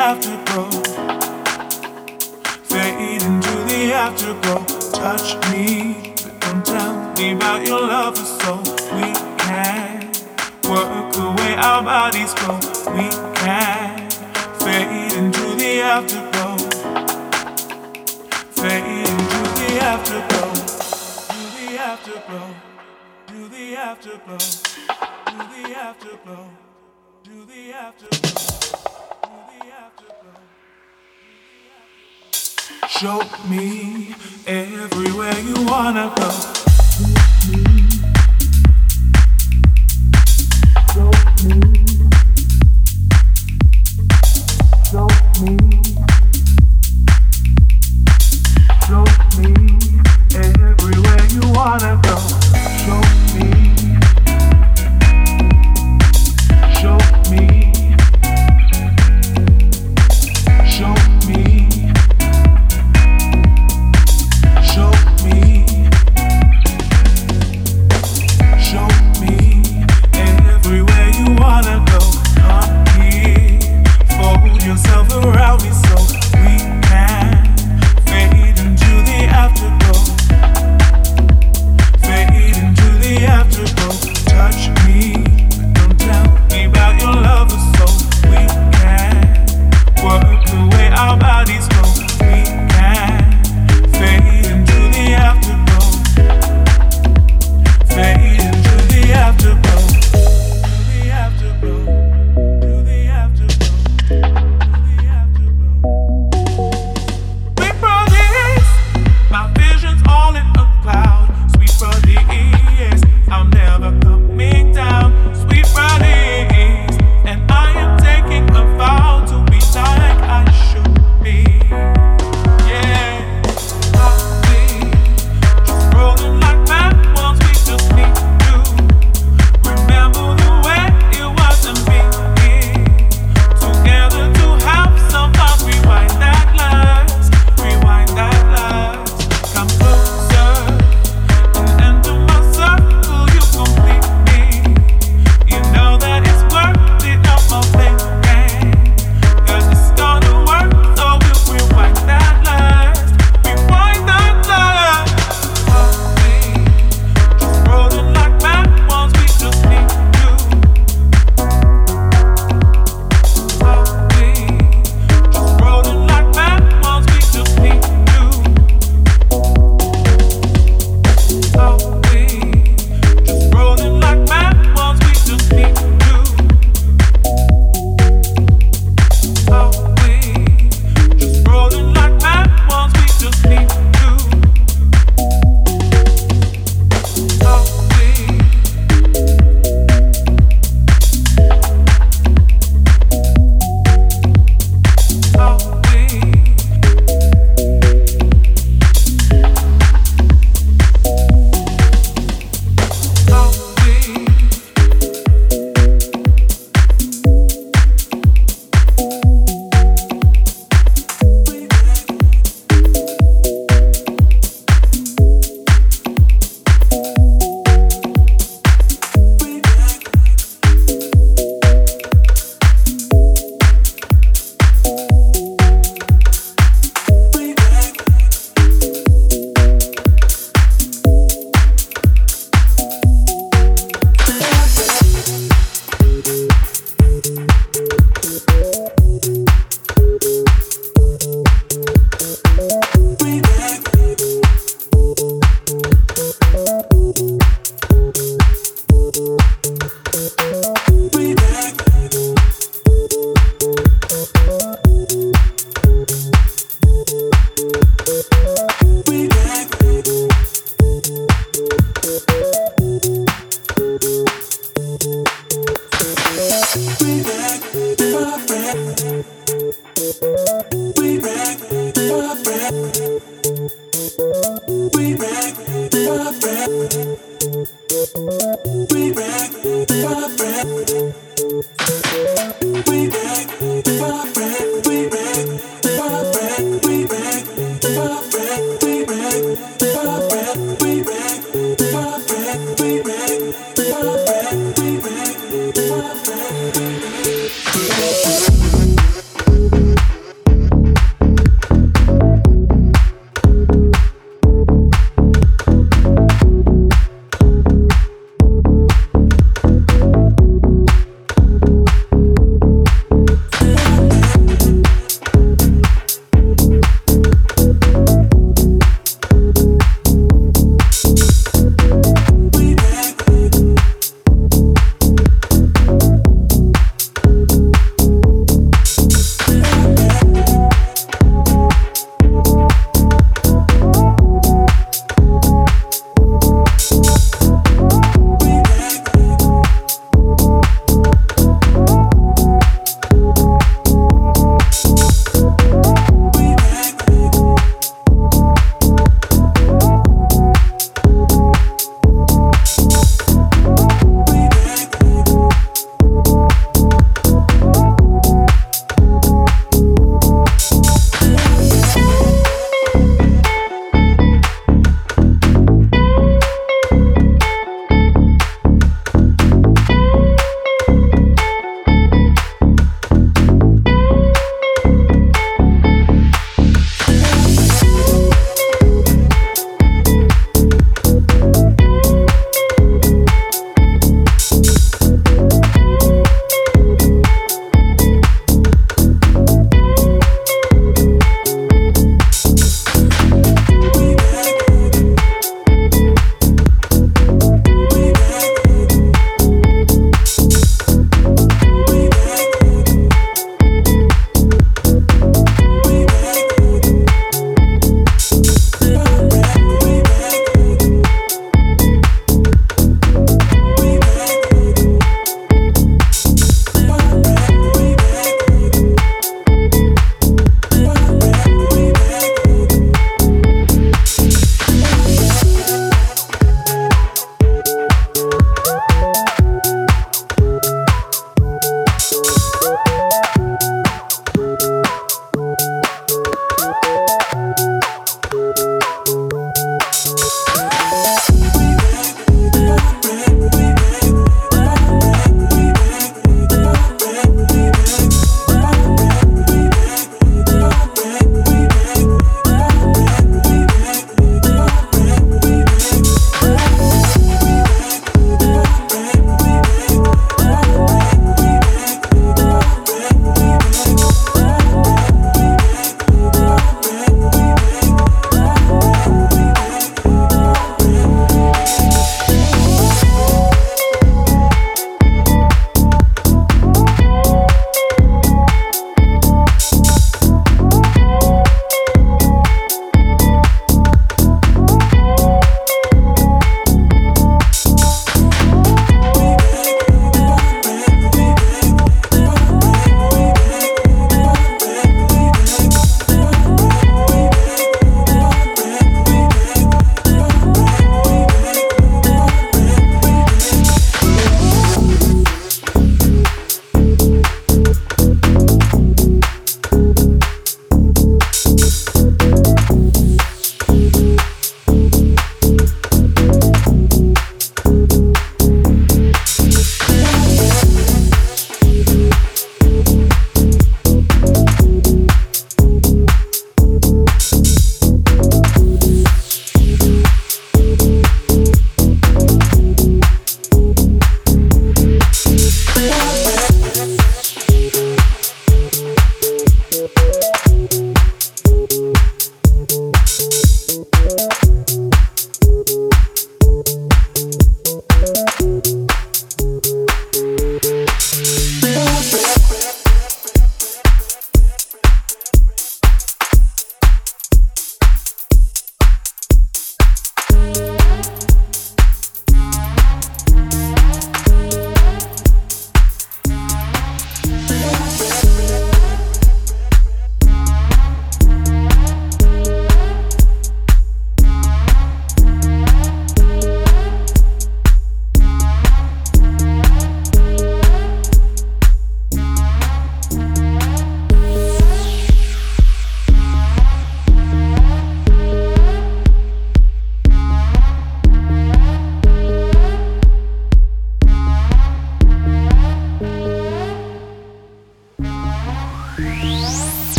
afterglow. Fade into the afterglow. Touch me, but don't tell me about your love so we can work away our bodies go. We can fade into the afterglow. Fade into the afterglow. Do the afterglow. Do the afterglow. Do the afterglow. Do the afterglow. Show me everywhere you wanna go. Show me.